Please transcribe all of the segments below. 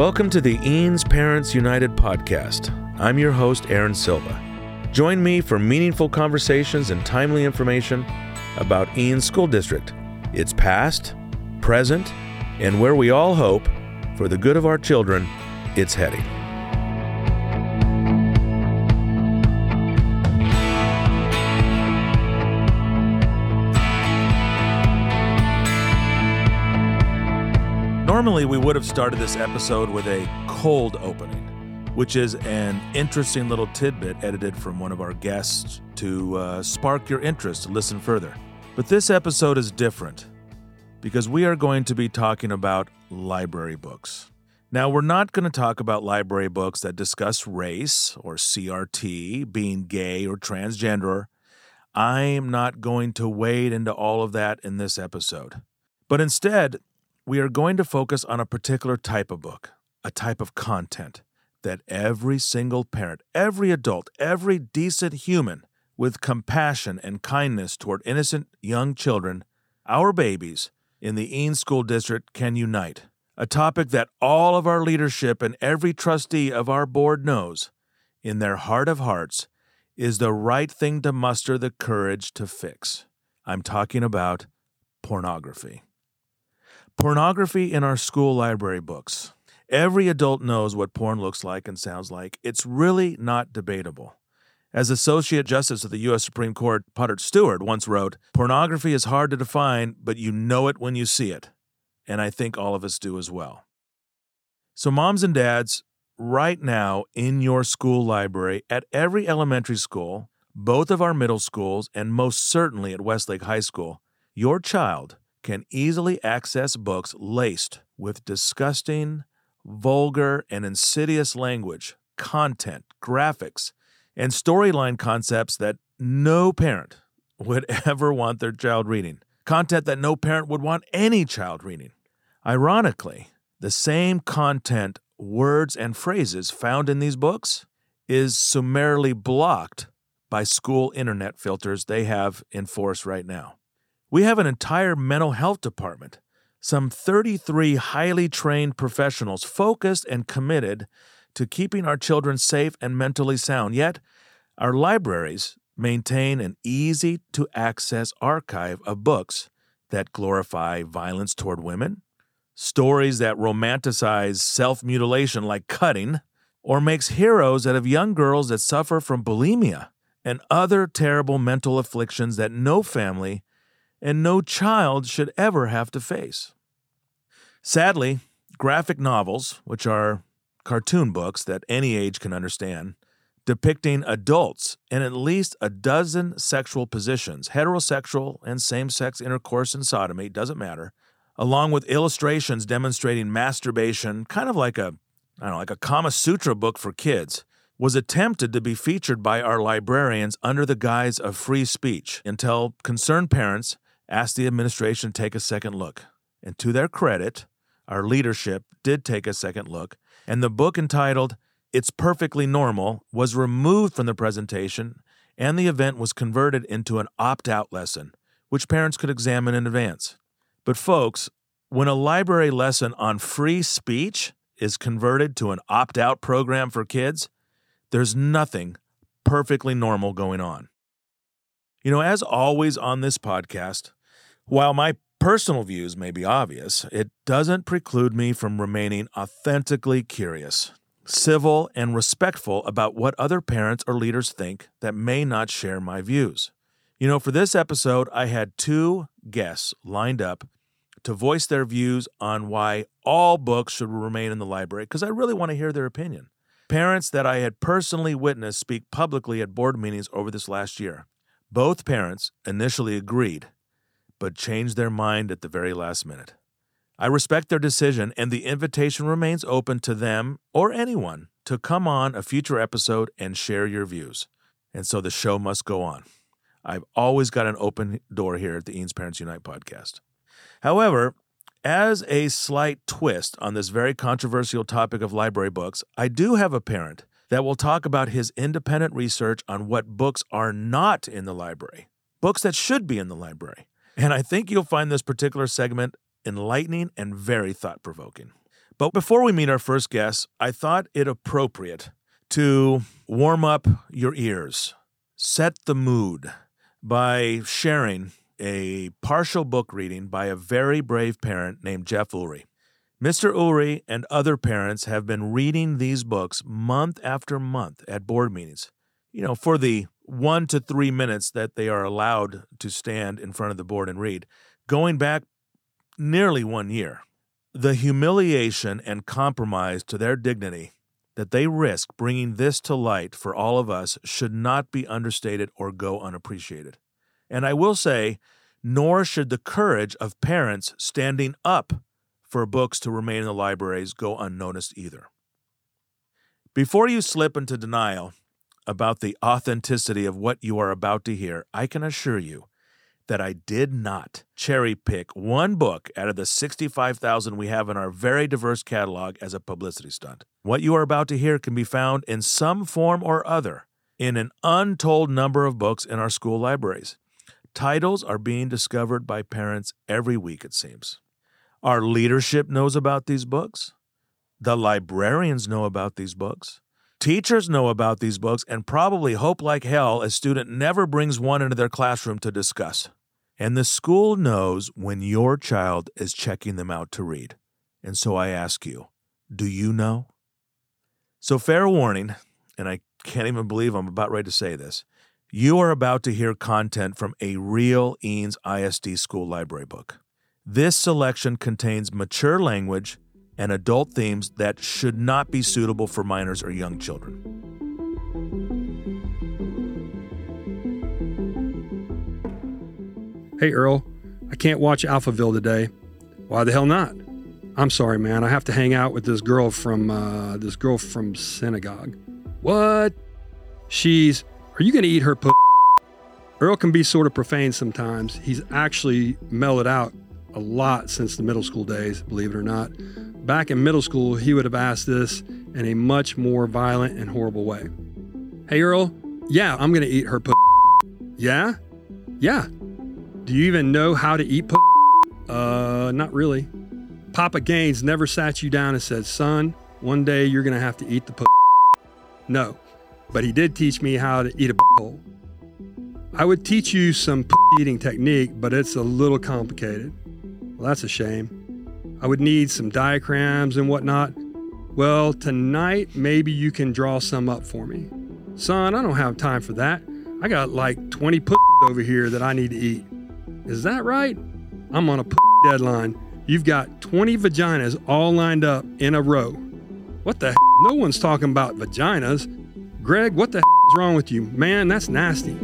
Welcome to the Eanes Parents United podcast. I'm your host, Aaron Silva. Join me for meaningful conversations and timely information about Eanes School District, its past, present, and where we all hope, for the good of our children, it's heading. Normally, we would have started this episode with a cold opening, which is an interesting little tidbit edited from one of our guests to uh, spark your interest to listen further. But this episode is different because we are going to be talking about library books. Now, we're not going to talk about library books that discuss race or CRT, being gay or transgender. I'm not going to wade into all of that in this episode. But instead, we are going to focus on a particular type of book, a type of content that every single parent, every adult, every decent human with compassion and kindness toward innocent young children, our babies, in the Eanes School District can unite. A topic that all of our leadership and every trustee of our board knows, in their heart of hearts, is the right thing to muster the courage to fix. I'm talking about pornography. Pornography in our school library books. Every adult knows what porn looks like and sounds like. It's really not debatable. As Associate Justice of the U.S. Supreme Court Potter Stewart once wrote, pornography is hard to define, but you know it when you see it. And I think all of us do as well. So, moms and dads, right now in your school library, at every elementary school, both of our middle schools, and most certainly at Westlake High School, your child can easily access books laced with disgusting, vulgar, and insidious language, content, graphics, and storyline concepts that no parent would ever want their child reading. Content that no parent would want any child reading. Ironically, the same content, words, and phrases found in these books is summarily blocked by school internet filters they have in force right now. We have an entire mental health department, some 33 highly trained professionals focused and committed to keeping our children safe and mentally sound. Yet, our libraries maintain an easy to access archive of books that glorify violence toward women, stories that romanticize self mutilation like cutting, or makes heroes out of young girls that suffer from bulimia and other terrible mental afflictions that no family and no child should ever have to face. Sadly, graphic novels, which are cartoon books that any age can understand, depicting adults in at least a dozen sexual positions, heterosexual and same sex intercourse and sodomy, doesn't matter, along with illustrations demonstrating masturbation, kind of like a I don't know, like a Kama Sutra book for kids, was attempted to be featured by our librarians under the guise of free speech until concerned parents asked the administration to take a second look. And to their credit, our leadership did take a second look, and the book entitled It's Perfectly Normal was removed from the presentation, and the event was converted into an opt out lesson, which parents could examine in advance. But, folks, when a library lesson on free speech is converted to an opt out program for kids, there's nothing perfectly normal going on. You know, as always on this podcast, while my personal views may be obvious, it doesn't preclude me from remaining authentically curious, civil, and respectful about what other parents or leaders think that may not share my views. You know, for this episode, I had two guests lined up to voice their views on why all books should remain in the library because I really want to hear their opinion. Parents that I had personally witnessed speak publicly at board meetings over this last year. Both parents initially agreed but changed their mind at the very last minute. I respect their decision, and the invitation remains open to them or anyone to come on a future episode and share your views. And so the show must go on. I've always got an open door here at the Eanes Parents Unite podcast. However, as a slight twist on this very controversial topic of library books, I do have a parent that will talk about his independent research on what books are not in the library, books that should be in the library. And I think you'll find this particular segment enlightening and very thought provoking. But before we meet our first guest, I thought it appropriate to warm up your ears, set the mood by sharing a partial book reading by a very brave parent named Jeff Ulrey. Mr. Ulrey and other parents have been reading these books month after month at board meetings. You know, for the one to three minutes that they are allowed to stand in front of the board and read, going back nearly one year. The humiliation and compromise to their dignity that they risk bringing this to light for all of us should not be understated or go unappreciated. And I will say, nor should the courage of parents standing up for books to remain in the libraries go unnoticed either. Before you slip into denial about the authenticity of what you are about to hear, I can assure you that I did not cherry pick one book out of the 65,000 we have in our very diverse catalog as a publicity stunt. What you are about to hear can be found in some form or other in an untold number of books in our school libraries. Titles are being discovered by parents every week, it seems. Our leadership knows about these books. The librarians know about these books. Teachers know about these books and probably hope like hell a student never brings one into their classroom to discuss. And the school knows when your child is checking them out to read. And so I ask you, do you know? So, fair warning, and I can't even believe I'm about ready to say this. You are about to hear content from a real Eanes ISD school library book. This selection contains mature language and adult themes that should not be suitable for minors or young children. Hey, Earl, I can't watch Alphaville today. Why the hell not? I'm sorry, man. I have to hang out with this girl from uh, this girl from synagogue. What? She's. Are you gonna eat her? P- Earl can be sort of profane sometimes. He's actually mellowed out a lot since the middle school days, believe it or not. Back in middle school, he would have asked this in a much more violent and horrible way. Hey, Earl, yeah, I'm going to eat her p. Yeah? Yeah. Do you even know how to eat p? Uh, not really. Papa Gaines never sat you down and said, son, one day you're going to have to eat the p. No, but he did teach me how to eat a hole. I would teach you some p- eating technique, but it's a little complicated. Well, that's a shame. I would need some diagrams and whatnot. Well, tonight maybe you can draw some up for me. Son, I don't have time for that. I got like 20 p over here that I need to eat. Is that right? I'm on a p deadline. You've got 20 vaginas all lined up in a row. What the? No one's talking about vaginas. Greg, what the h is wrong with you? Man, that's nasty.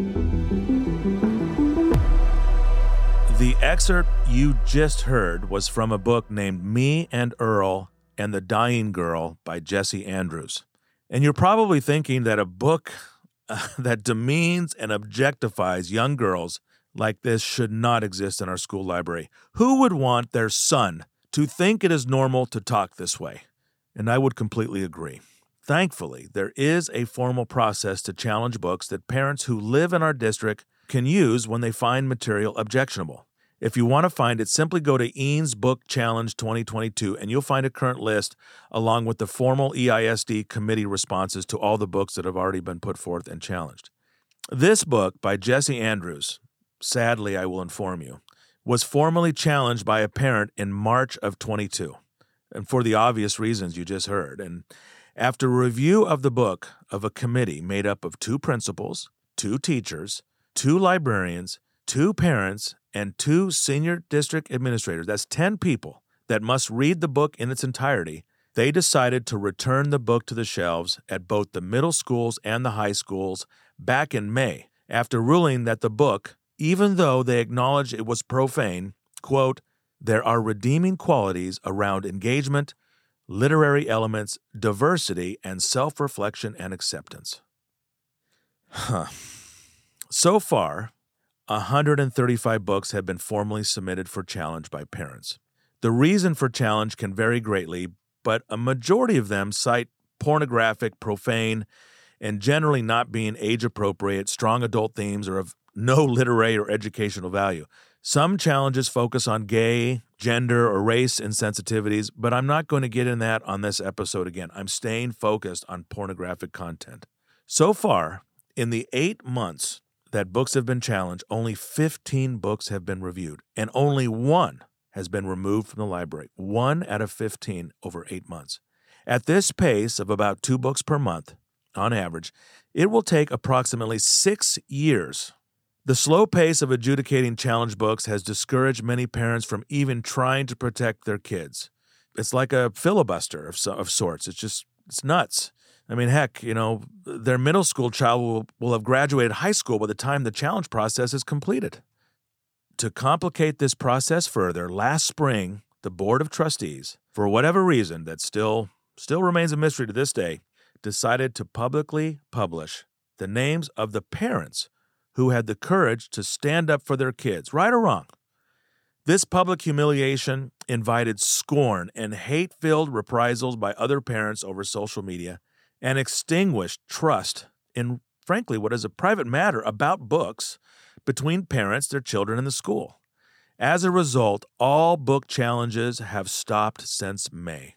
The excerpt you just heard was from a book named Me and Earl and the Dying Girl by Jesse Andrews. And you're probably thinking that a book that demeans and objectifies young girls like this should not exist in our school library. Who would want their son to think it is normal to talk this way? And I would completely agree. Thankfully, there is a formal process to challenge books that parents who live in our district can use when they find material objectionable. If you want to find it, simply go to Eanes Book Challenge 2022 and you'll find a current list along with the formal EISD committee responses to all the books that have already been put forth and challenged. This book by Jesse Andrews, sadly, I will inform you, was formally challenged by a parent in March of 22, and for the obvious reasons you just heard. And after review of the book of a committee made up of two principals, two teachers, two librarians, two parents, and two senior district administrators, that's 10 people that must read the book in its entirety, they decided to return the book to the shelves at both the middle schools and the high schools back in May after ruling that the book, even though they acknowledged it was profane, quote, there are redeeming qualities around engagement, literary elements, diversity, and self reflection and acceptance. Huh. So far, 135 books have been formally submitted for challenge by parents. The reason for challenge can vary greatly, but a majority of them cite pornographic, profane, and generally not being age appropriate, strong adult themes, or of no literary or educational value. Some challenges focus on gay gender or race insensitivities, but I'm not going to get in that on this episode again. I'm staying focused on pornographic content. So far, in the eight months that books have been challenged, only 15 books have been reviewed, and only one has been removed from the library. One out of 15 over eight months. At this pace of about two books per month, on average, it will take approximately six years. The slow pace of adjudicating challenge books has discouraged many parents from even trying to protect their kids. It's like a filibuster of, so- of sorts. It's just, it's nuts. I mean, heck, you know, their middle school child will, will have graduated high school by the time the challenge process is completed. To complicate this process further, last spring, the Board of Trustees, for whatever reason that still still remains a mystery to this day, decided to publicly publish the names of the parents who had the courage to stand up for their kids, right or wrong. This public humiliation invited scorn and hate filled reprisals by other parents over social media and extinguished trust in, frankly, what is a private matter about books between parents, their children, and the school. As a result, all book challenges have stopped since May.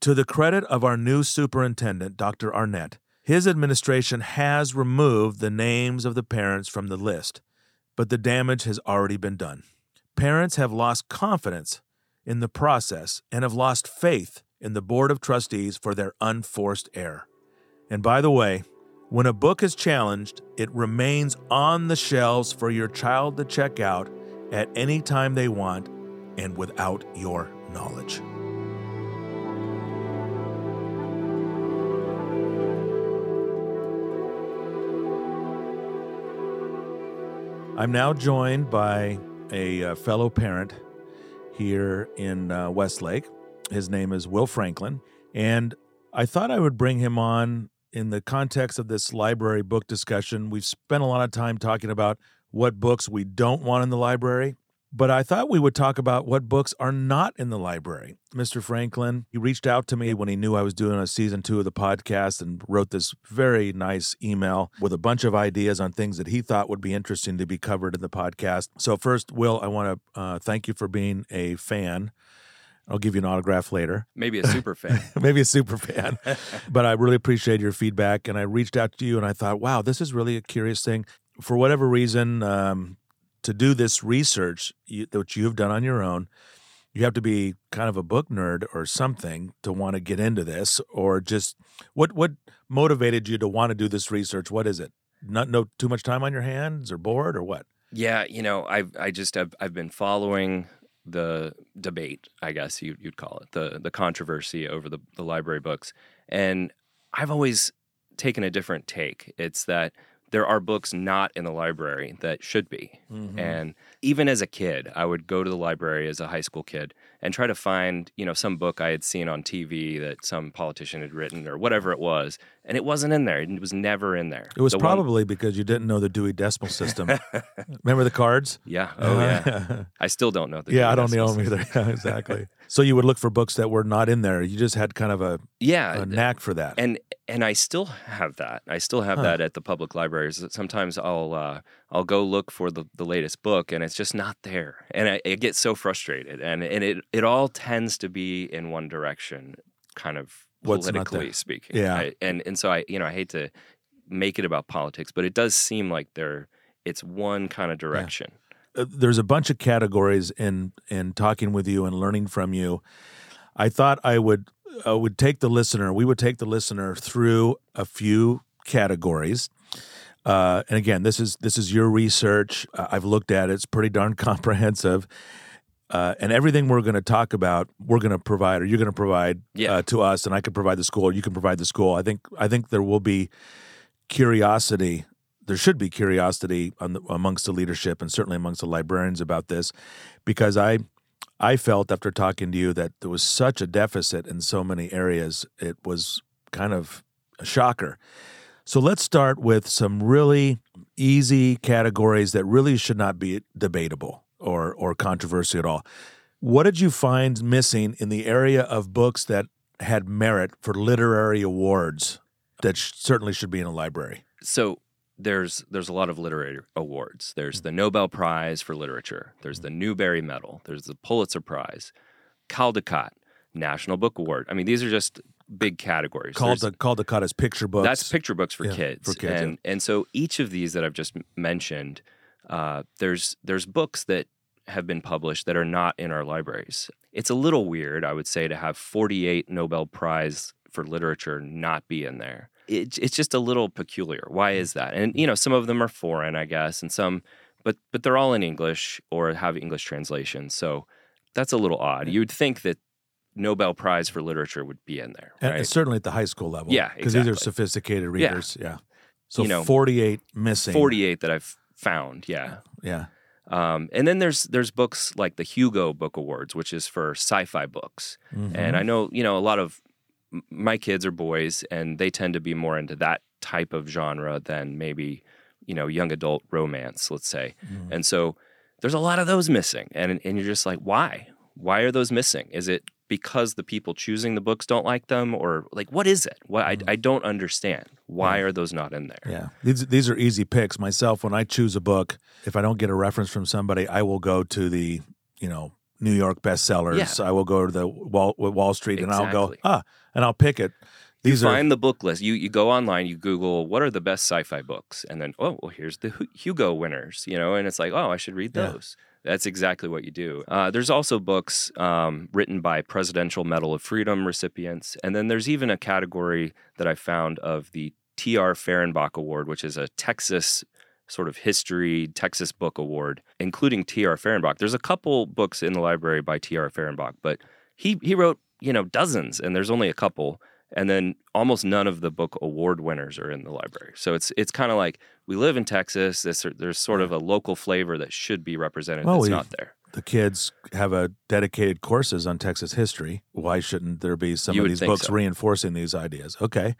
To the credit of our new superintendent, Dr. Arnett, his administration has removed the names of the parents from the list, but the damage has already been done. Parents have lost confidence in the process and have lost faith in the Board of Trustees for their unforced error. And by the way, when a book is challenged, it remains on the shelves for your child to check out at any time they want and without your knowledge. I'm now joined by a uh, fellow parent here in uh, Westlake. His name is Will Franklin. And I thought I would bring him on in the context of this library book discussion. We've spent a lot of time talking about what books we don't want in the library. But I thought we would talk about what books are not in the library. Mr. Franklin, he reached out to me when he knew I was doing a season two of the podcast and wrote this very nice email with a bunch of ideas on things that he thought would be interesting to be covered in the podcast. So, first, Will, I want to uh, thank you for being a fan. I'll give you an autograph later. Maybe a super fan. Maybe a super fan. but I really appreciate your feedback. And I reached out to you and I thought, wow, this is really a curious thing. For whatever reason, um, to do this research you, that you've done on your own, you have to be kind of a book nerd or something to want to get into this, or just what what motivated you to want to do this research? What is it? Not no too much time on your hands, or bored, or what? Yeah, you know, I I just have I've been following the debate, I guess you, you'd call it the the controversy over the the library books, and I've always taken a different take. It's that there are books not in the library that should be. Mm-hmm. And even as a kid, I would go to the library as a high school kid and try to find, you know, some book I had seen on TV that some politician had written or whatever it was, and it wasn't in there. It was never in there. It was the probably one... because you didn't know the Dewey Decimal System. Remember the cards? Yeah. Oh yeah. I still don't know the. Yeah, Dewey I don't know them either. Yeah, exactly. so you would look for books that were not in there. You just had kind of a yeah a knack for that. And and I still have that. I still have huh. that at the public libraries. Sometimes I'll uh, I'll go look for the, the latest book and it's just not there, and I, I get so frustrated. And and it it all tends to be in one direction, kind of politically speaking. Yeah. I, and and so I you know I hate to make it about politics, but it does seem like there it's one kind of direction. Yeah. Uh, there's a bunch of categories in in talking with you and learning from you. I thought I would uh, would take the listener. We would take the listener through a few categories. Uh, and again, this is this is your research. Uh, I've looked at it; it's pretty darn comprehensive. Uh, and everything we're going to talk about, we're going to provide, or you're going to provide yeah. uh, to us, and I can provide the school, or you can provide the school. I think I think there will be curiosity. There should be curiosity the, amongst the leadership, and certainly amongst the librarians about this, because I I felt after talking to you that there was such a deficit in so many areas. It was kind of a shocker. So let's start with some really easy categories that really should not be debatable or or controversy at all. What did you find missing in the area of books that had merit for literary awards that sh- certainly should be in a library? So there's there's a lot of literary awards. There's the Nobel Prize for Literature. There's the Newbery Medal. There's the Pulitzer Prize, Caldecott National Book Award. I mean, these are just big categories. Called the cut as picture books. that's picture books for Yeah, kids. for kids, and and so each of these that I've just mentioned, uh, there's there's books that have been published that are not in our libraries. It's a little weird, I would say, to have 48 Nobel Prize for literature not be in there. It, it's just a little peculiar. Why is that? And you know, some of them are foreign, I guess, and some, but but they're all in English or have English translations. So that's a little odd. You'd think that Nobel Prize for literature would be in there, and right? certainly at the high school level. Yeah, because these are exactly. sophisticated Yeah. readers. Yeah. So You know, 48 missing. 48 that I've found. Yeah. Yeah. Um, and then there's there's books like the Hugo Book Awards, which is for sci-fi books. Mhm. And I know you know a lot of m- my kids are boys, and they tend to be more into that type of genre than maybe you know young adult romance, let's say. Mhm. And so there's a lot of those missing, and and you're just like, why? Why are those missing? Is it because the people choosing the books don't like them, or like what is it? What I, I don't understand. Why are those not in there? Yeah, these these are easy picks. Myself, when I choose a book, if I don't get a reference from somebody, I will go to the you know New York bestsellers. I will go to the Wall Wall Street, and I'll go ah, and I'll pick it. These you are find the book list. You you go online, you Google what are the best sci-fi books, and then oh well, here's the Hu- Hugo winners, you know, and it's like oh I should read Yeah. That's exactly what you do. Uh, there's also books um, written by Presidential Medal of Freedom recipients, and then there's even a category that I found of the T.R. Fehrenbach Award, which is a Texas sort of history Texas book award, including T.R. Fehrenbach. There's a couple books in the library by T.R. Fehrenbach, but he he wrote you know dozens, and there's only a couple and then almost none of the book award winners are in the library. So it's it's kind of like we live in Texas. There's, there's sort of a local flavor that should be represented Well, that's not there. the kids have a dedicated courses on Texas history. Why shouldn't there be some You of these books so. reinforcing these ideas? Okay,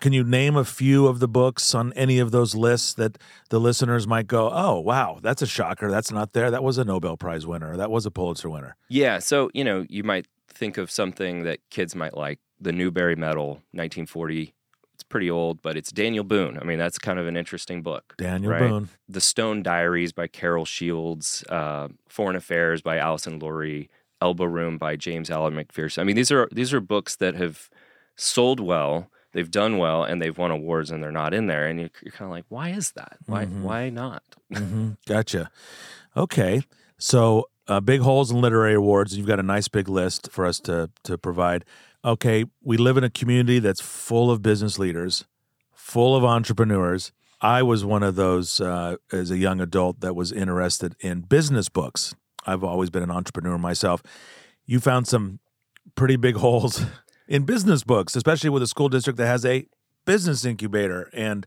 can you name a few of the books on any of those lists that the listeners might go, "Oh, wow, that's a shocker. That's not there. That was a Nobel Prize winner. That was a Pulitzer winner." Yeah. So you know you might think of something that kids might like. The Newbery Medal, 1940. It's pretty old, but it's Daniel Boone. I mean, that's kind of an interesting book. Daniel Right. Boone. The Stone Diaries by Carol Shields, uh, Foreign Affairs by Alison Lurie, Elbow Room by James Alan McPherson. I mean, these are these are books that have sold well, they've done well, and they've won awards, and they're not in there. And you're, you're kind of like, why is that? Why Mhm. why not? hmm Gotcha. Okay. So, uh, big holes in literary awards. You've got a nice big list for us to to provide. Okay, we live in a community that's full of business leaders, full of entrepreneurs. I was one of those uh, as a young adult that was interested in business books. I've always been an entrepreneur myself. You found some pretty big holes in business books, especially with a school district that has a business incubator and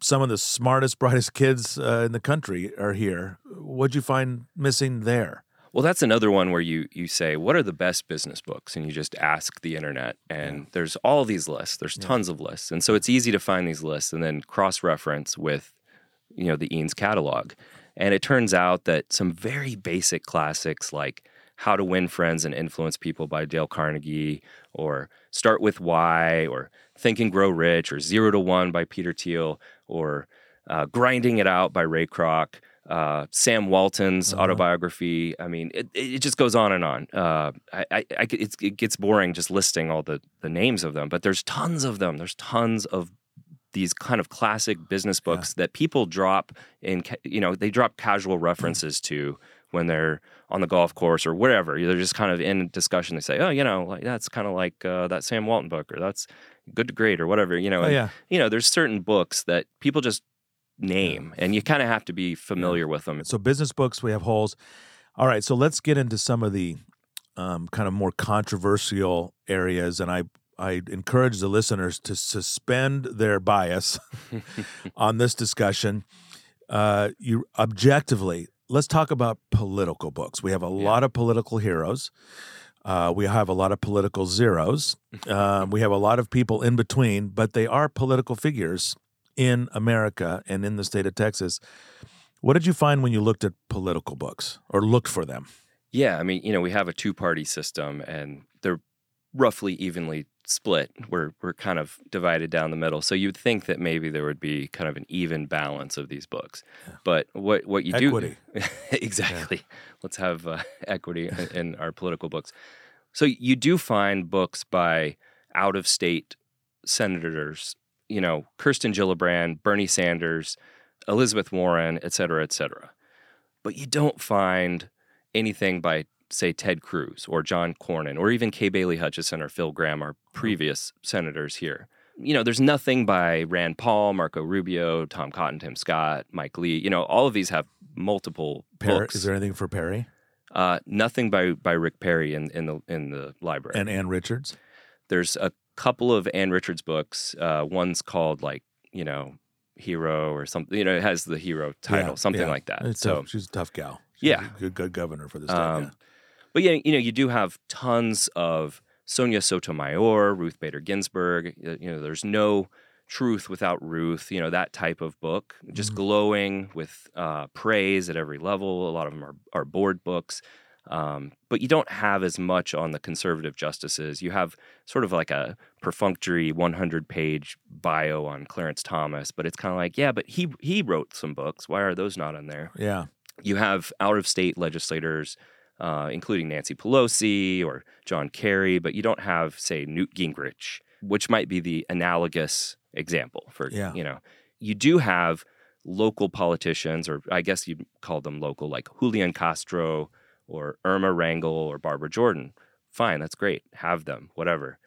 some of the smartest, brightest kids uh, in the country are here. What'd you find missing there? Well, that's another one where you you say, what are the best business books? And you just ask the internet, and there's all these lists. There's tons of lists, and so it's easy to find these lists and then cross reference with, you know, the Eanes catalog. And it turns out that some very basic classics like How to Win Friends and Influence People by Dale Carnegie, or Start with Why, or Think and Grow Rich, or Zero to One by Peter Thiel, or uh, Grinding It Out by Ray Kroc, uh, Sam Walton's Uh-huh. autobiography. I mean, it, it just goes on and on. Uh, I, I, I, it's, it gets boring just listing all the, the names of them, but there's tons of them. There's tons of these kind of classic business books that people drop in, you know, they drop casual references to when they're on the golf course or wherever. They're just kind of in discussion. They say, oh, you know, like that's kind of like uh, that Sam Walton book or that's good to great or whatever, you know. Oh, and, yeah. You know, there's certain books that people just name and you kind of have to be familiar with them. So business books, we have holes. All right, so let's get into some of the um, kind of more controversial areas, and I I encourage the listeners to suspend their bias on this discussion. Uh, you objectively, let's talk about political books. We have a lot of political heroes. Uh, we have a lot of political zeros. Um, we have a lot of people in between, but they are political figures in America and in the state of Texas. What did you find when you looked at political books or looked for them? Yeah, I mean, you know, we have a two party system and they're roughly evenly split. We're we're kind of divided down the middle. So you'd think that maybe there would be kind of an even balance of these books. But what what you Equity. do exactly. Let's have uh, equity in, in our political books. So you do find books by out of state senators, you know, Kirsten Gillibrand, Bernie Sanders, Elizabeth Warren, et cetera, et cetera. But you don't find anything by, say, Ted Cruz or John Cornyn or even Kay Bailey Hutchison or Phil Gramm, our previous senators here. You know, there's nothing by Rand Paul, Marco Rubio, Tom Cotton, Tim Scott, Mike Lee. You know, all of these have multiple Perry, books. is there anything for Perry uh, nothing by by Rick Perry in, in the in the library. and Ann Richards? There's a couple of Ann Richards books. Uh, one's called like you know Hero or something. You know, it has the hero title, Yeah, something yeah. like that. It's so, tough. she's a tough gal. She's Yeah. a good, good governor for this. um, yeah. But yeah, you know, you do have tons of Sonia Sotomayor, Ruth Bader Ginsburg. You know, there's no truth without Ruth. You know, that type of book, just Mhm. glowing with uh, praise at every level. A lot of them are, are board books. Um, but you don't have as much on the conservative justices. You have sort of like a perfunctory 100 page bio on Clarence Thomas, but it's kind of like, yeah, but he he wrote some books. Why are those not in there? Yeah. you have out of state legislators, uh, including Nancy Pelosi or John Kerry, but you don't have, say, Newt Gingrich, which might be the analogous example for, Yeah. you know, you do have local politicians, or I guess you'd call them local, like Julian Castro or Irma Rangel or Barbara Jordan. Fine, that's great. Have them, whatever.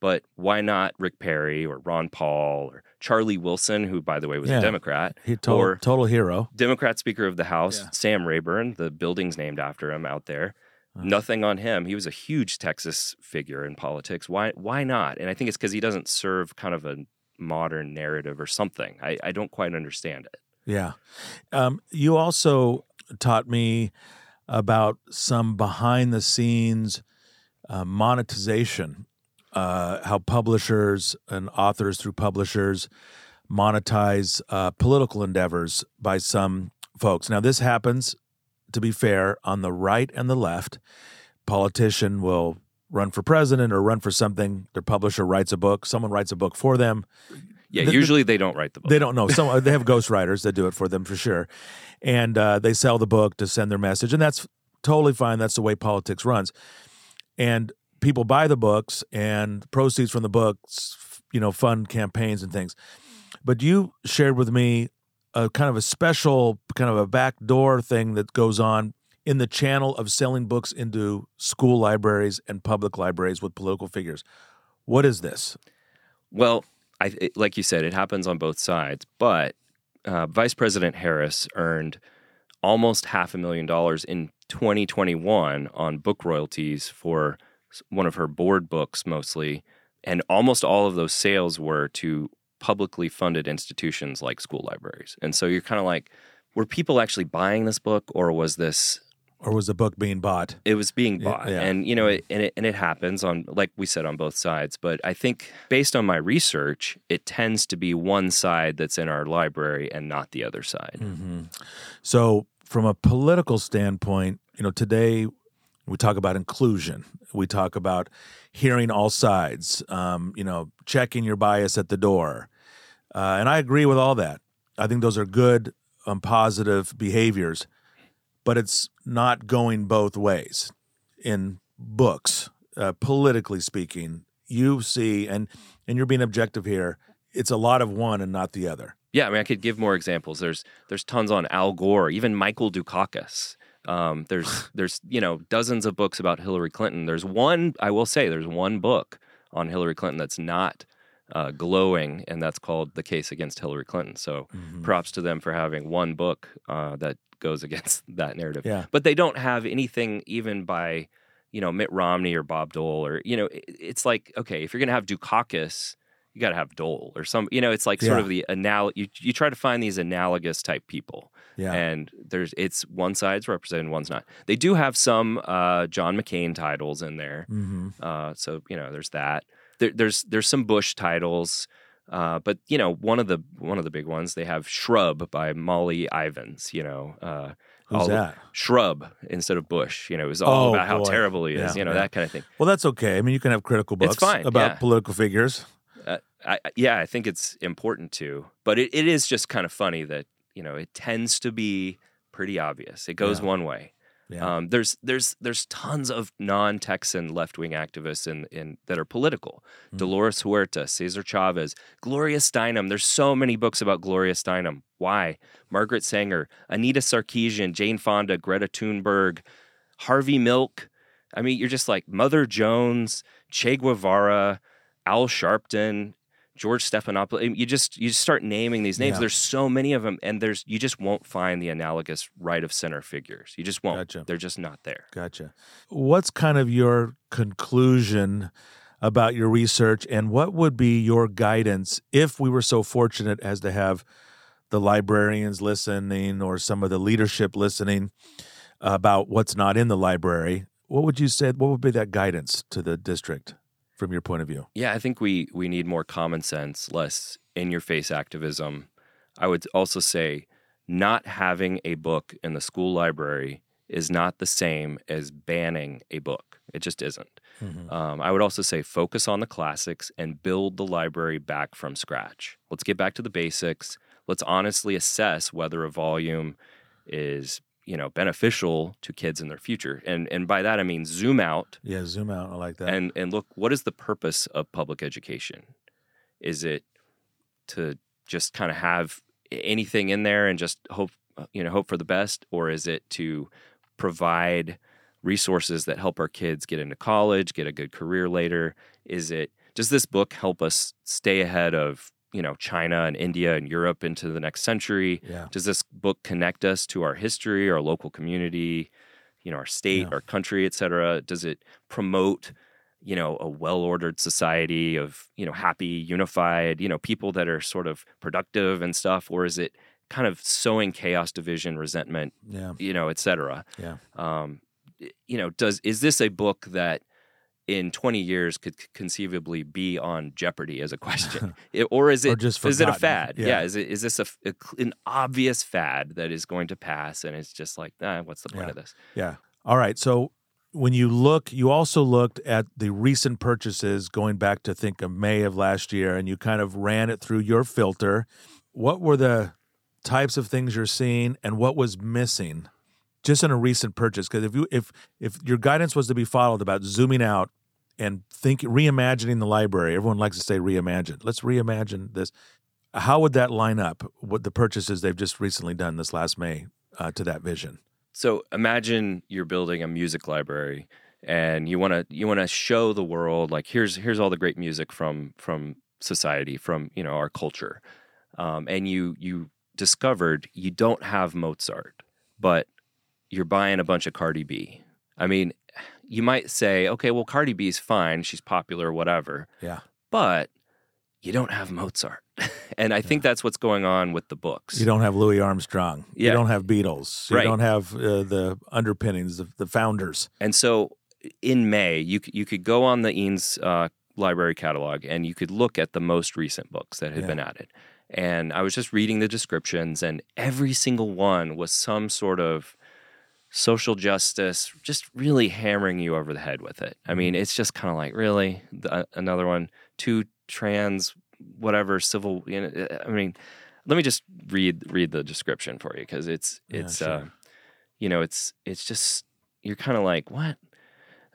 But why not Rick Perry or Ron Paul or Charlie Wilson, who, by the way, was Yeah. a Democrat? He total, Or- total hero. Democrat Speaker of the House, Yeah. Sam Rayburn, the building's named after him out there. Uh. Nothing on him. He was a huge Texas figure in politics. Why why not? And I think it's because he doesn't serve kind of a modern narrative or something. I, I don't quite understand it. Yeah. Um, you also taught me about some behind the scenes uh, monetization, uh, how publishers and authors through publishers monetize uh, political endeavors by some folks. Now, this happens, to be fair, on the right and the left. Politician will run for president or run for something. Their publisher writes a book. Someone writes a book for them. Yeah, The- usually they don't write the book. They don't know. Some they have ghostwriters that do it for them for sure, and uh, they sell the book to send their message, and that's totally fine. That's the way politics runs, and people buy the books, and proceeds from the books, you know, fund campaigns and things. But you shared with me a kind of a special, kind of a backdoor thing that goes on in the channel of selling books into school libraries and public libraries with political figures. What is this? Well, I, it, like you said, it happens on both sides. But uh, Vice President Harris earned almost half a million dollars in 2021 on book royalties for one of her board books, mostly, and almost all of those sales were to publicly funded institutions like school libraries. And so you're kind of like, were people actually buying this book, or was this Or was the book being bought? it was being bought yeah. and you know it, and it and it happens on like we said on both sides but i think based on my research it tends to be one side that's in our library and not the other side hmm So, from a political standpoint, you know, today we talk about inclusion. We talk about hearing all sides. Um, you know, checking your bias at the door, uh, and I agree with all that. I think those are good, um, positive behaviors, but it's not going both ways in books. Uh, politically speaking, you see, and and you're being objective here. It's a lot of one and not the other. yeah i mean i could give more examples there's there's tons on al gore even michael dukakis um, there's there's you know dozens of books about hillary clinton there's one i will say there's one book on hillary clinton that's not uh, glowing and that's called the case against hillary clinton so Mm-hmm. props to them for having one book uh, that goes against that narrative. Yeah. But they don't have anything even by, you know, Mitt Romney or Bob Dole or, you know, it- it's like, okay, if you're going to have Dukakis, you got to have Dole or some, you know, it's like sort of the anal, you, you try to find these analogous type people. Yeah. And there's, it's one side's represented and one's not. They do have some uh, John McCain titles in there. hmm Uh, so you know, there's that. There, there's there's some Bush titles, uh, but you know, one of the one of the big ones they have "Shrub" by Molly Ivins. You know, uh, Who's all- that? Shrub instead of Bush. You know, it was all Oh, about how terrible he is. Yeah, you know yeah. that kind of thing. Well, that's okay. I mean, you can have critical books about yeah. political figures. I, yeah, I think it's important to, but it, it is just kind of funny that you know it tends to be pretty obvious. It goes Yeah. one way. Yeah. Um, there's there's there's tons of non-Texan left-wing activists in, in that are political. Hmm. Dolores Huerta, Cesar Chavez, Gloria Steinem. There's so many books about Gloria Steinem. Why? Margaret Sanger, Anita Sarkeesian, Jane Fonda, Greta Thunberg, Harvey Milk. I mean, you're just like Mother Jones, Che Guevara, Al Sharpton, George Stephanopoulos. You just you just start naming these names. Yeah. There's so many of them, and there's you just won't find the analogous right of center figures. You just won't. Gotcha. They're just not there. Gotcha. What's kind of your conclusion about your research, and what would be your guidance if we were so fortunate as to have the librarians listening or some of the leadership listening about what's not in the library? What would you say? What would be that guidance to the district from your point of view? Yeah, I think we we need more common sense, less in your face activism. I would also say not having a book in the school library is not the same as banning a book. It just isn't. Um, I would also say focus on the classics and build the library back from scratch. Let's get back to the basics. Let's honestly assess whether a volume is you know beneficial to kids in their future. And and by that I mean zoom out Yeah, zoom out. I like that. and and look what is the purpose of public education is it to just kind of have anything in there and just hope uh, you know hope for the best or is it to provide resources that help our kids get into college get a good career later is it does this book help us stay ahead of you know china and india and europe into the next century yeah. does this book connect us to our history, our local community, you know, our state, Yeah. our country, et cetera? Does it promote, you know, a well-ordered society of, you know, happy, unified, you know, people that are sort of productive and stuff, or is it kind of sowing chaos, division, resentment, Yeah. you know, et cetera? Yeah. Um, you know, does is this a book that in 20 years could conceivably be on Jeopardy as a question, It- or is it Or just is it a fad? Yeah. Yeah. Is it is this a, a an obvious fad that is going to pass, and it's just like, ah, what's the point Yeah. of this? Yeah. All right. So when you look, you also looked at the recent purchases going back to think of May of last year, and you kind of ran it through your filter. What were the types of things you're seeing, and what was missing, just in a recent purchase? Because if you if if your guidance was to be followed about zooming out and think reimagining the library, everyone likes to say reimagine. Let's reimagine this. How would that line up? What the purchases they've just recently done this last May uh, to that vision? So imagine you're building a music library, and you want to you want to show the world like here's here's all the great music from from society, from you know our culture, um, and you you discovered you don't have Mozart, but you're buying a bunch of Cardi B. I mean, you might say, okay, well Cardi B's fine, she's popular, whatever. Yeah. but you don't have Mozart. and I think that's what's going on with the books. You don't have Louis Armstrong. Yeah. You don't have Beatles. You Right. don't have uh, the underpinnings, of the founders. And so in May, you, you could go on the Eanes uh, library catalog and you could look at the most recent books that had Yeah. been added. And I was just reading the descriptions, and every single one was some sort of social justice, just really hammering you over the head with it. I mean, it's just kind of like, really? The, uh, another one, two trans, whatever, civil. You know, I mean, let me just read read the description for you because it's Yeah, it's sure. uh, you know it's it's just you're kind of like what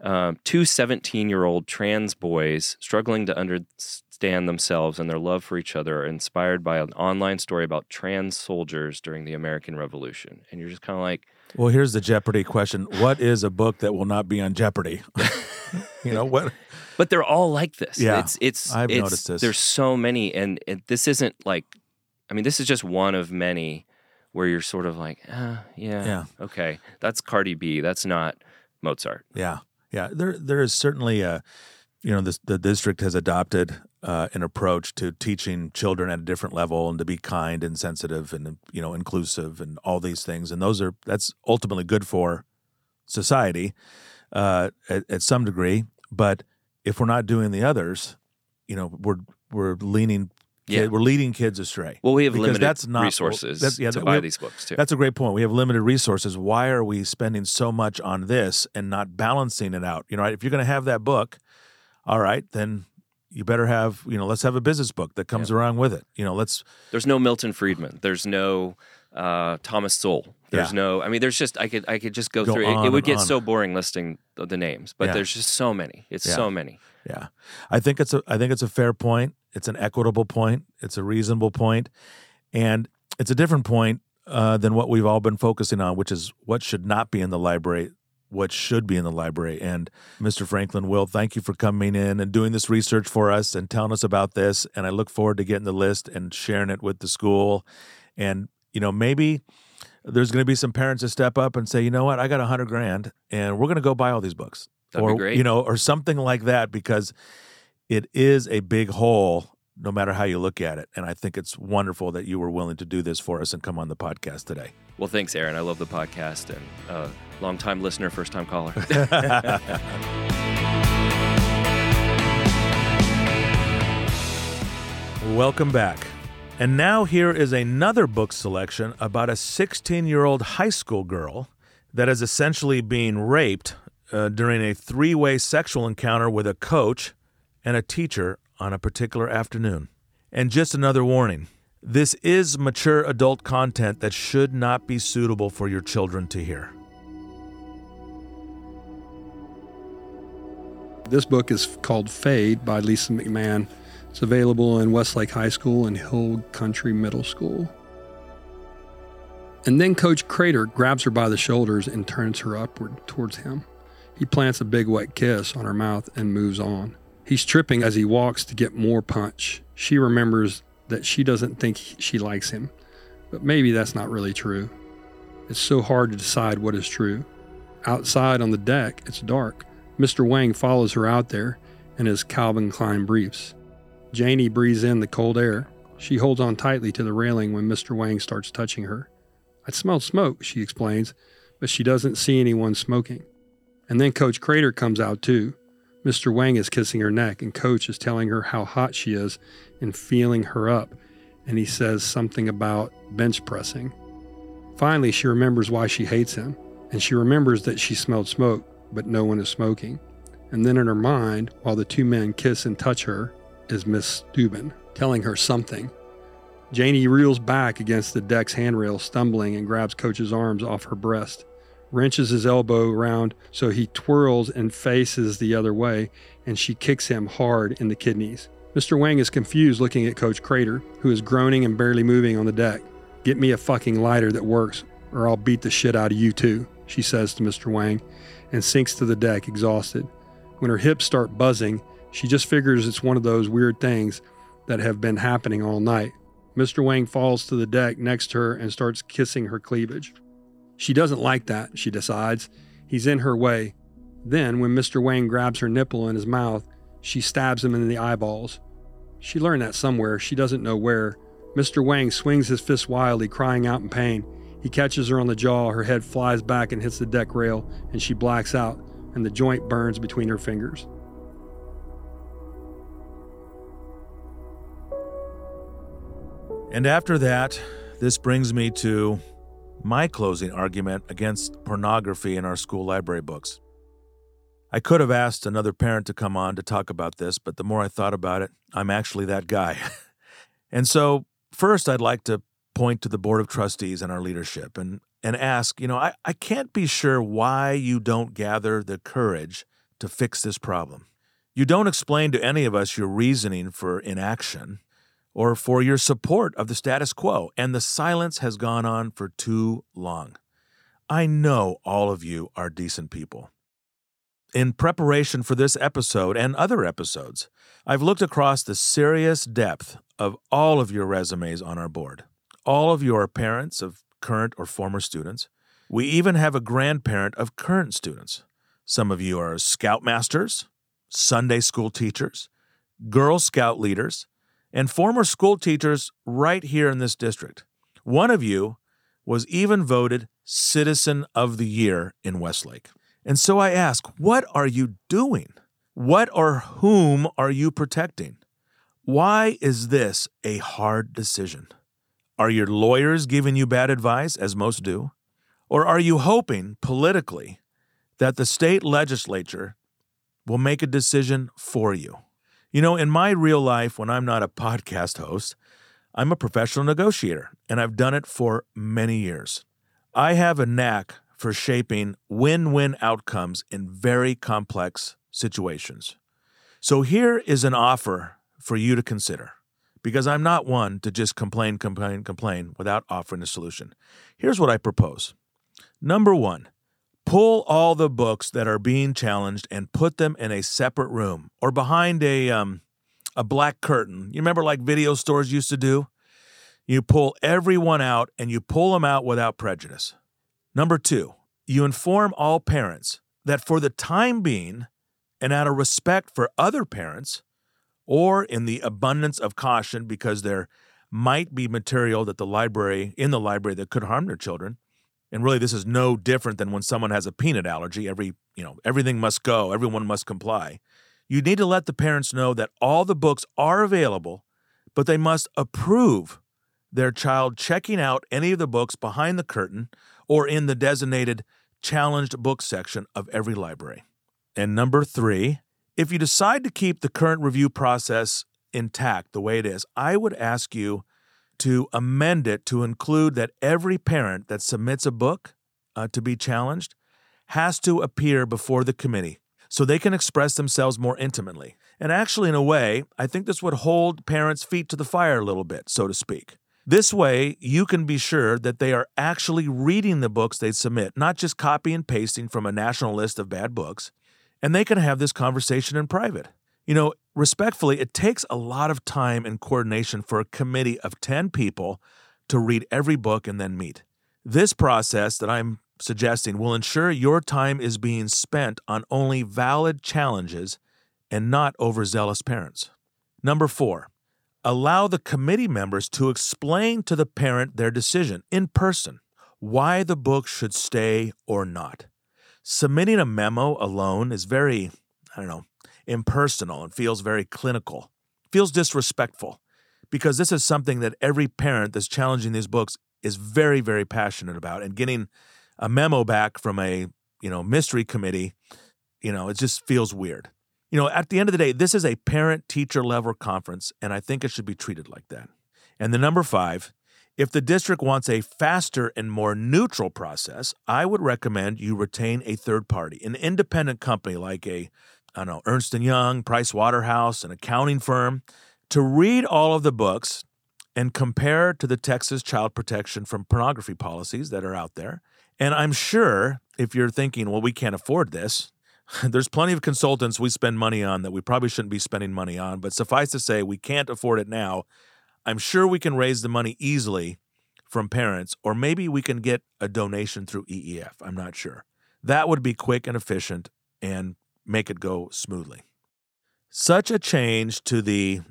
um, two 17 year old trans boys struggling to understand themselves and their love for each other are inspired by an online story about trans soldiers during the American Revolution. And you're just kind of like, Well, here's the Jeopardy question: What is a book that will not be on Jeopardy? you know what? but they're all like this. Yeah, it's it's I've it's, noticed this. There's so many, and, and this isn't like, I mean, this is just one of many where you're sort of like, ah, yeah, Yeah. okay, that's Cardi B. That's not Mozart. Yeah, yeah. There, there is certainly a, you know, this, the district has adopted uh, an approach to teaching children at a different level and to be kind and sensitive and you know inclusive and all these things. And those are that's ultimately good for society uh, at, at some degree. But if we're not doing the others, you know, we're we're leaning Yeah. We're leading kids astray. Well, we have Because limited that's not- resources that's- yeah, to that- buy these books too. That's a great point. We have limited resources. Why are we spending so much on this and not balancing it out? You know, right? if you're going to have that book, all right, then you better have, you know, let's have a business book that comes around with it. You know, let's There's no Milton Friedman. There's no uh, Thomas Sowell. There's Yeah. no. I mean, there's just I could I could just go, Go through. It, it would get on. so boring listing the, the names, but Yeah. there's just so many. It's Yeah. so many. Yeah, I think it's a I think it's a fair point. It's an equitable point. It's a reasonable point, and it's a different point uh, than what we've all been focusing on, which is what should not be in the library, what should be in the library. And Mr. Franklin, Will, thank you for coming in and doing this research for us and telling us about this. And I look forward to getting the list and sharing it with the school. And you know, maybe there's going to be some parents that step up and say, you know what, I got a hundred grand, and we're going to go buy all these books That'd or be great. you know, or something like that, because it is a big hole, no matter how you look at it. And I think it's wonderful that you were willing to do this for us and come on the podcast today. Well, thanks, Aaron. I love the podcast and uh, long time listener, first time caller. Welcome back. And now here is another book selection about a 16 year old high school girl that is essentially being raped uh, during a three way sexual encounter with a coach and a teacher on a particular afternoon. And just another warning this is mature adult content that should not be suitable for your children to hear. This book is called Fade by Lisa McMann. It's available in Westlake High School and Hill Country Middle School. And then Coach Crater grabs her by the shoulders and turns her upward towards him. He plants a big wet kiss on her mouth and moves on. He's tripping as he walks to get more punch. She remembers that she doesn't think she likes him, but maybe that's not really true. It's so hard to decide what is true. Outside on the deck, it's dark. Mr. Wang follows her out there in his Calvin Klein briefs. Janie breathes in the cold air. She holds on tightly to the railing when Mr. Wang starts touching her. I smell smoke, she explains, but she doesn't see anyone smoking. And then Coach Crater comes out too. Mr. Wang is kissing her neck, and Coach is telling her how hot she is and feeling her up. And he says something about bench pressing. Finally, she remembers why she hates him, and she remembers that she smelled smoke, but no one is smoking. And then in her mind, while the two men kiss and touch her, is Miss Stubin telling her something. Janie reels back against the deck's handrail, stumbling, and grabs Coach's arms off her breast, wrenches his elbow around so he twirls and faces the other way, and she kicks him hard in the kidneys. Mr. Wang is confused looking at Coach Crater, who is groaning and barely moving on the deck. Get me a fucking lighter that works, or I'll beat the shit out of you too, she says to Mr. Wang, and sinks to the deck exhausted. When her hips start buzzing, she just figures it's one of those weird things that have been happening all night. Mr. Wang falls to the deck next to her and starts kissing her cleavage. She doesn't like that, she decides. He's in her way. Then, when Mr. Wang grabs her nipple in his mouth, she stabs him in the eyeballs. She learned that somewhere, she doesn't know where. Mr. Wang swings his fist wildly, crying out in pain. He catches her on the jaw, her head flies back and hits the deck rail, and she blacks out, and the joint burns between her fingers. And after that, this brings me to my closing argument against pornography in our school library books. I could have asked another parent to come on to talk about this, but the more I thought about it, I'm actually that guy. and so, first, I'd like to point to the Board of Trustees and our leadership and, and ask you know, I, I can't be sure why you don't gather the courage to fix this problem. You don't explain to any of us your reasoning for inaction or for your support of the status quo, and the silence has gone on for too long. I know all of you are decent people. In preparation for this episode and other episodes, I've looked across the serious depth of all of your resumes on our board. All of you are parents of current or former students. We even have a grandparent of current students. Some of you are scoutmasters, Sunday school teachers, Girl Scout leaders, and former school teachers right here in this district. One of you was even voted Citizen of the Year in Westlake. And so I ask, what are you doing? What or whom are you protecting? Why is this a hard decision? Are your lawyers giving you bad advice, as most do? Or are you hoping politically that the state legislature will make a decision for you? You know, in my real life, when I'm not a podcast host, I'm a professional negotiator, and I've done it for many years. I have a knack for shaping win win outcomes in very complex situations. So here is an offer for you to consider because I'm not one to just complain, complain, complain without offering a solution. Here's what I propose Number one, pull all the books that are being challenged and put them in a separate room or behind a, um, a black curtain. You remember like video stores used to do? You pull everyone out and you pull them out without prejudice. Number two, you inform all parents that for the time being, and out of respect for other parents, or in the abundance of caution because there might be material that the library in the library that could harm their children, and really this is no different than when someone has a peanut allergy, every, you know, everything must go, everyone must comply. You need to let the parents know that all the books are available, but they must approve their child checking out any of the books behind the curtain or in the designated challenged book section of every library. And number three, if you decide to keep the current review process intact the way it is, I would ask you to amend it to include that every parent that submits a book uh, to be challenged has to appear before the committee so they can express themselves more intimately. And actually, in a way, I think this would hold parents' feet to the fire a little bit, so to speak. This way, you can be sure that they are actually reading the books they submit, not just copy and pasting from a national list of bad books, and they can have this conversation in private. You know, respectfully, it takes a lot of time and coordination for a committee of 10 people to read every book and then meet. This process that I'm suggesting will ensure your time is being spent on only valid challenges and not overzealous parents. Number four, allow the committee members to explain to the parent their decision in person why the book should stay or not. Submitting a memo alone is very, I don't know, impersonal and feels very clinical, feels disrespectful, because this is something that every parent that's challenging these books is very, very passionate about. And getting a memo back from a, you know, mystery committee, you know, it just feels weird you know, at the end of the day, this is a parent teacher level conference, and I think it should be treated like that. And the number five, if the district wants a faster and more neutral process, I would recommend you retain a third party, an independent company like a, I don't know, Ernst & Young, Price Waterhouse, an accounting firm, to read all of the books and compare to the Texas child protection from pornography policies that are out there. And I'm sure if you're thinking, well, we can't afford this, there's plenty of consultants we spend money on that we probably shouldn't be spending money on, but suffice to say, we can't afford it now. I'm sure we can raise the money easily from parents, or maybe we can get a donation through EEF. I'm not sure. That would be quick and efficient and make it go smoothly. Such a change to the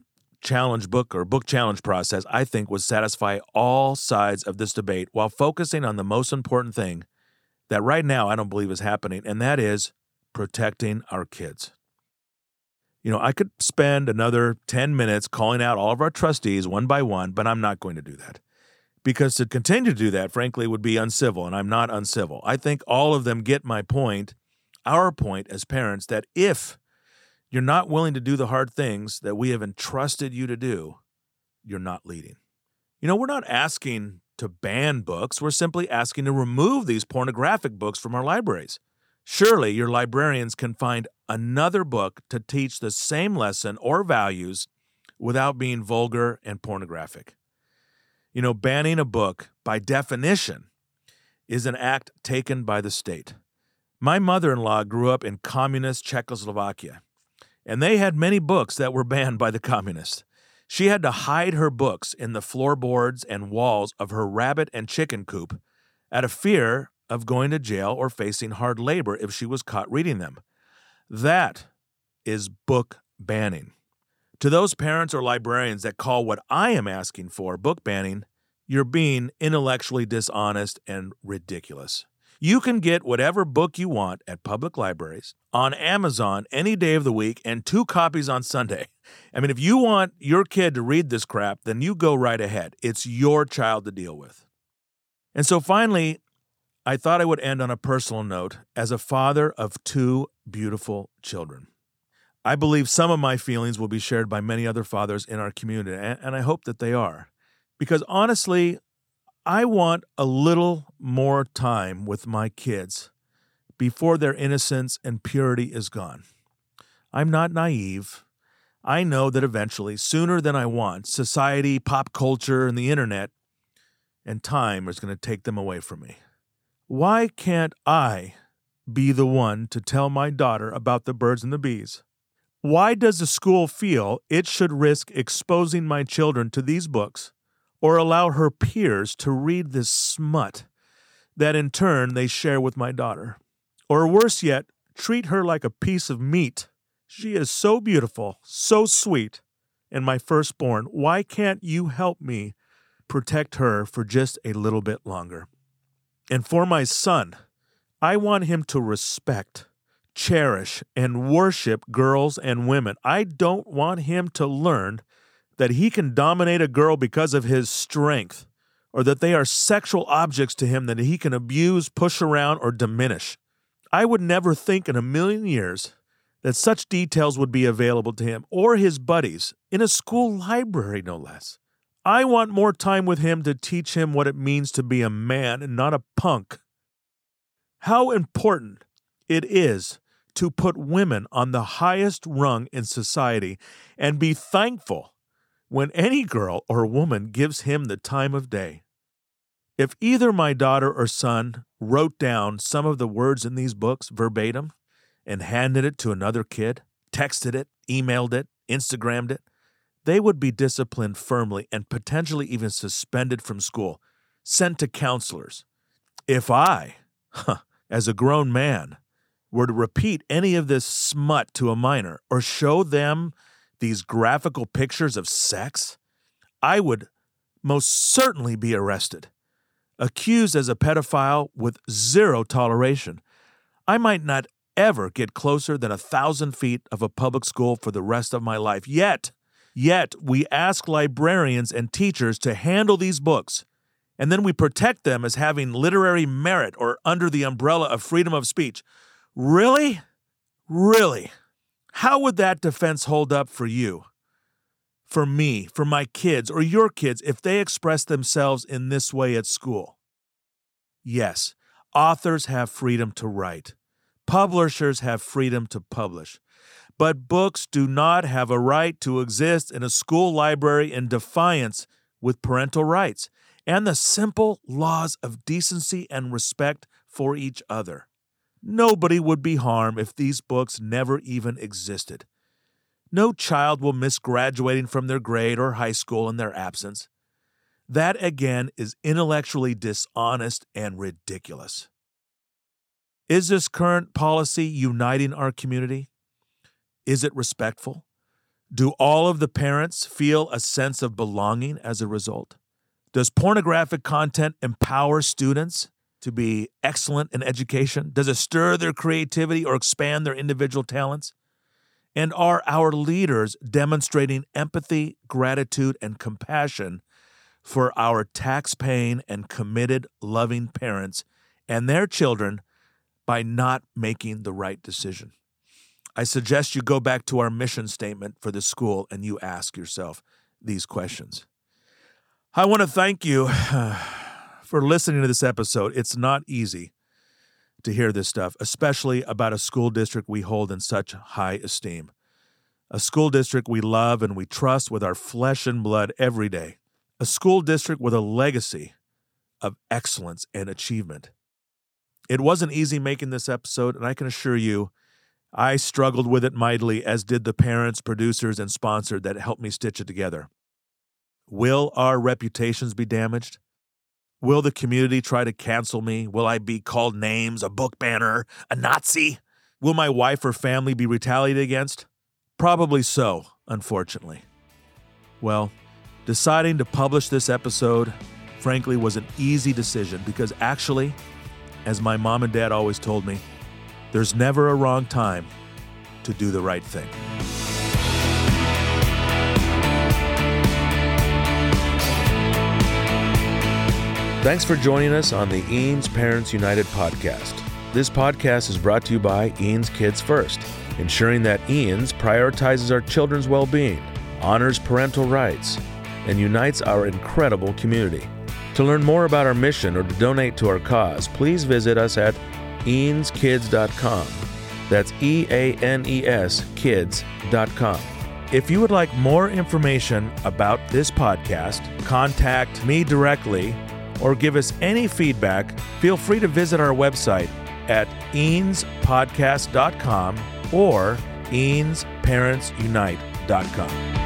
challenge book or book challenge process, I think, would satisfy all sides of this debate while focusing on the most important thing that right now I don't believe is happening, and that is protecting our kids. You know, I could spend another 10 minutes calling out all of our trustees one by one, but I'm not going to do that. Because to continue to do that, frankly, would be uncivil, and I'm not uncivil. I think all of them get my point, our point as parents, that if you're not willing to do the hard things that we have entrusted you to do, you're not leading. You know, we're not asking to ban books, we're simply asking to remove these pornographic books from our libraries. Surely your librarians can find another book to teach the same lesson or values without being vulgar and pornographic. You know, banning a book, by definition, is an act taken by the state. My mother in law grew up in communist Czechoslovakia, and they had many books that were banned by the communists. She had to hide her books in the floorboards and walls of her rabbit and chicken coop out of fear of going to jail or facing hard labor if she was caught reading them. That is book banning. To those parents or librarians that call what I am asking for book banning, you're being intellectually dishonest and ridiculous. You can get whatever book you want at public libraries, on Amazon any day of the week, and two copies on Sunday. I mean, if you want your kid to read this crap, then you go right ahead. It's your child to deal with. And so finally, I thought I would end on a personal note as a father of two beautiful children. I believe some of my feelings will be shared by many other fathers in our community, and I hope that they are. Because honestly, I want a little more time with my kids before their innocence and purity is gone. I'm not naive. I know that eventually, sooner than I want, society, pop culture, and the internet and time is going to take them away from me. Why can't I be the one to tell my daughter about the birds and the bees? Why does the school feel it should risk exposing my children to these books or allow her peers to read this smut that in turn they share with my daughter. Or worse yet, treat her like a piece of meat. She is so beautiful, so sweet, and my firstborn. Why can't you help me protect her for just a little bit longer? And for my son, I want him to respect, cherish, and worship girls and women. I don't want him to learn that he can dominate a girl because of his strength, or that they are sexual objects to him that he can abuse, push around, or diminish. I would never think in a million years that such details would be available to him or his buddies in a school library, no less. I want more time with him to teach him what it means to be a man and not a punk. How important it is to put women on the highest rung in society and be thankful when any girl or woman gives him the time of day. If either my daughter or son wrote down some of the words in these books verbatim and handed it to another kid, texted it, emailed it, Instagrammed it, they would be disciplined firmly and potentially even suspended from school, sent to counselors. If I, huh, as a grown man, were to repeat any of this smut to a minor or show them these graphical pictures of sex, I would most certainly be arrested, accused as a pedophile with zero toleration. I might not ever get closer than a thousand feet of a public school for the rest of my life. Yet, yet we ask librarians and teachers to handle these books, and then we protect them as having literary merit or under the umbrella of freedom of speech. Really? Really? How would that defense hold up for you, for me, for my kids, or your kids if they express themselves in this way at school? Yes, authors have freedom to write, publishers have freedom to publish. But books do not have a right to exist in a school library in defiance with parental rights and the simple laws of decency and respect for each other. Nobody would be harmed if these books never even existed. No child will miss graduating from their grade or high school in their absence. That again is intellectually dishonest and ridiculous. Is this current policy uniting our community? Is it respectful? Do all of the parents feel a sense of belonging as a result? Does pornographic content empower students to be excellent in education? Does it stir their creativity or expand their individual talents? And are our leaders demonstrating empathy, gratitude, and compassion for our tax paying and committed, loving parents and their children by not making the right decision? I suggest you go back to our mission statement for the school and you ask yourself these questions. I want to thank you for listening to this episode. It's not easy to hear this stuff, especially about a school district we hold in such high esteem. A school district we love and we trust with our flesh and blood every day. A school district with a legacy of excellence and achievement. It wasn't easy making this episode, and I can assure you, I struggled with it mightily, as did the parents, producers, and sponsor that helped me stitch it together. Will our reputations be damaged? Will the community try to cancel me? Will I be called names, a book banner, a Nazi? Will my wife or family be retaliated against? Probably so, unfortunately. Well, deciding to publish this episode, frankly, was an easy decision because actually, as my mom and dad always told me, there's never a wrong time to do the right thing. Thanks for joining us on the Eanes Parents United podcast. This podcast is brought to you by Eanes Kids First, ensuring that Eanes prioritizes our children's well being, honors parental rights, and unites our incredible community. To learn more about our mission or to donate to our cause, please visit us at eaneskids.com. That's E A N E S kids.com. If you would like more information about this podcast, contact me directly or give us any feedback, feel free to visit our website at eanespodcast.com or eanesparentsunite.com.